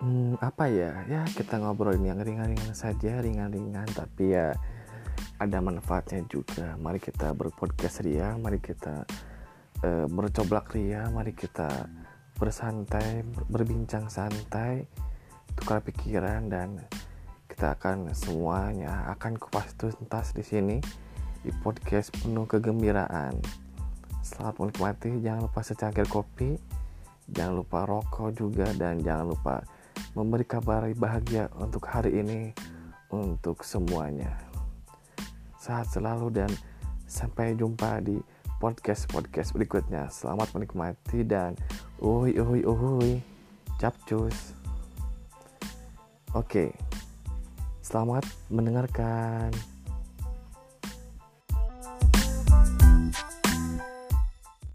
Hmm, apa ya? Ya kita ngobrolin yang ringan-ringan saja, ringan-ringan tapi ya ada manfaatnya juga. Mari kita berpodcast ria, mari kita uh, bercoblak ria, mari kita bersantai, berbincang santai, tukar pikiran dan kita akan semuanya akan kupas tuntas di sini di podcast penuh kegembiraan. Selamat menikmati, jangan lupa secangkir kopi, jangan lupa rokok juga dan jangan lupa memberi kabar bahagia untuk hari ini untuk semuanya. Sehat selalu dan sampai jumpa di podcast-podcast berikutnya. Selamat menikmati dan uhui uhui uhui. Capcus. Oke. Selamat mendengarkan.